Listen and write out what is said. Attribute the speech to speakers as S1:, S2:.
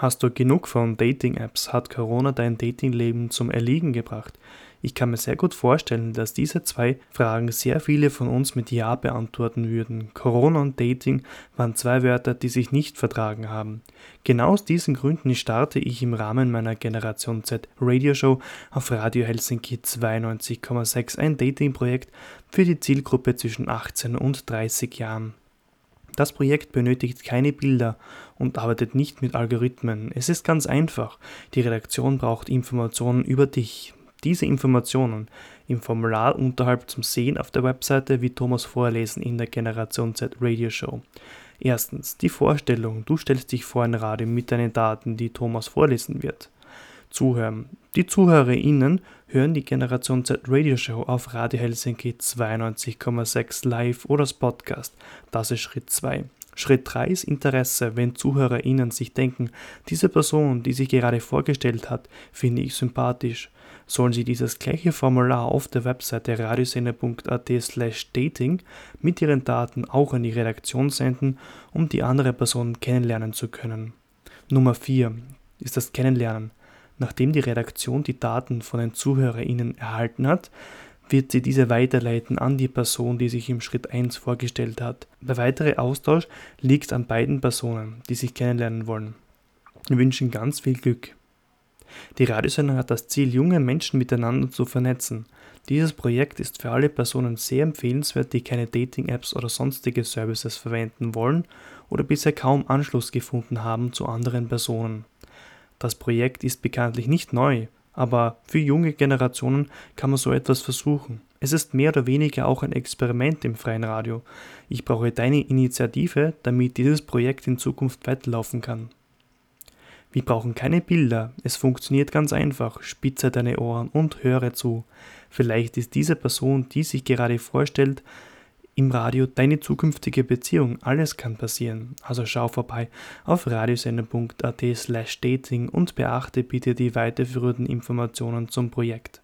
S1: Hast du genug von Dating-Apps? Hat Corona dein Datingleben zum Erliegen gebracht? Ich kann mir sehr gut vorstellen, dass diese zwei Fragen sehr viele von uns mit Ja beantworten würden. Corona und Dating waren zwei Wörter, die sich nicht vertragen haben. Genau aus diesen Gründen starte ich im Rahmen meiner Generation Z Radioshow auf Radio Helsinki 92,6 ein Dating-Projekt für die Zielgruppe zwischen 18 und 30 Jahren. Das Projekt benötigt keine Bilder und arbeitet nicht mit Algorithmen. Es ist ganz einfach. Die Redaktion braucht Informationen über dich. Diese Informationen im Formular unterhalb zum Sehen auf der Webseite wie Thomas vorlesen in der Generation Z Radio Show. Erstens die Vorstellung. Du stellst dich vor ein Radio mit deinen Daten, die Thomas vorlesen wird. Zuhören. Die ZuhörerInnen hören die Generation Z Radio Show auf Radio Helsinki 92,6 live oder als Podcast. Das ist Schritt 2. Schritt 3 ist Interesse, wenn ZuhörerInnen sich denken, diese Person, die sich gerade vorgestellt hat, finde ich sympathisch. Sollen sie dieses gleiche Formular auf der Webseite radiosender.at slash dating mit ihren Daten auch an die Redaktion senden, um die andere Person kennenlernen zu können. Nummer 4 ist das Kennenlernen. Nachdem die Redaktion die Daten von den ZuhörerInnen erhalten hat, wird sie diese weiterleiten an die Person, die sich im Schritt 1 vorgestellt hat. Der weitere Austausch liegt an beiden Personen, die sich kennenlernen wollen. Wir wünschen ganz viel Glück. Die Radiosendung hat das Ziel, junge Menschen miteinander zu vernetzen. Dieses Projekt ist für alle Personen sehr empfehlenswert, die keine Dating-Apps oder sonstige Services verwenden wollen oder bisher kaum Anschluss gefunden haben zu anderen Personen. Das Projekt ist bekanntlich nicht neu, aber für junge Generationen kann man so etwas versuchen. Es ist mehr oder weniger auch ein Experiment im freien Radio. Ich brauche deine Initiative, damit dieses Projekt in Zukunft weiterlaufen kann. Wir brauchen keine Bilder, es funktioniert ganz einfach. Spitze deine Ohren und höre zu. Vielleicht ist diese Person, die sich gerade vorstellt, im Radio deine zukünftige Beziehung. Alles kann passieren. Also schau vorbei auf radiosender.at slash dating und beachte bitte die weiterführenden Informationen zum Projekt.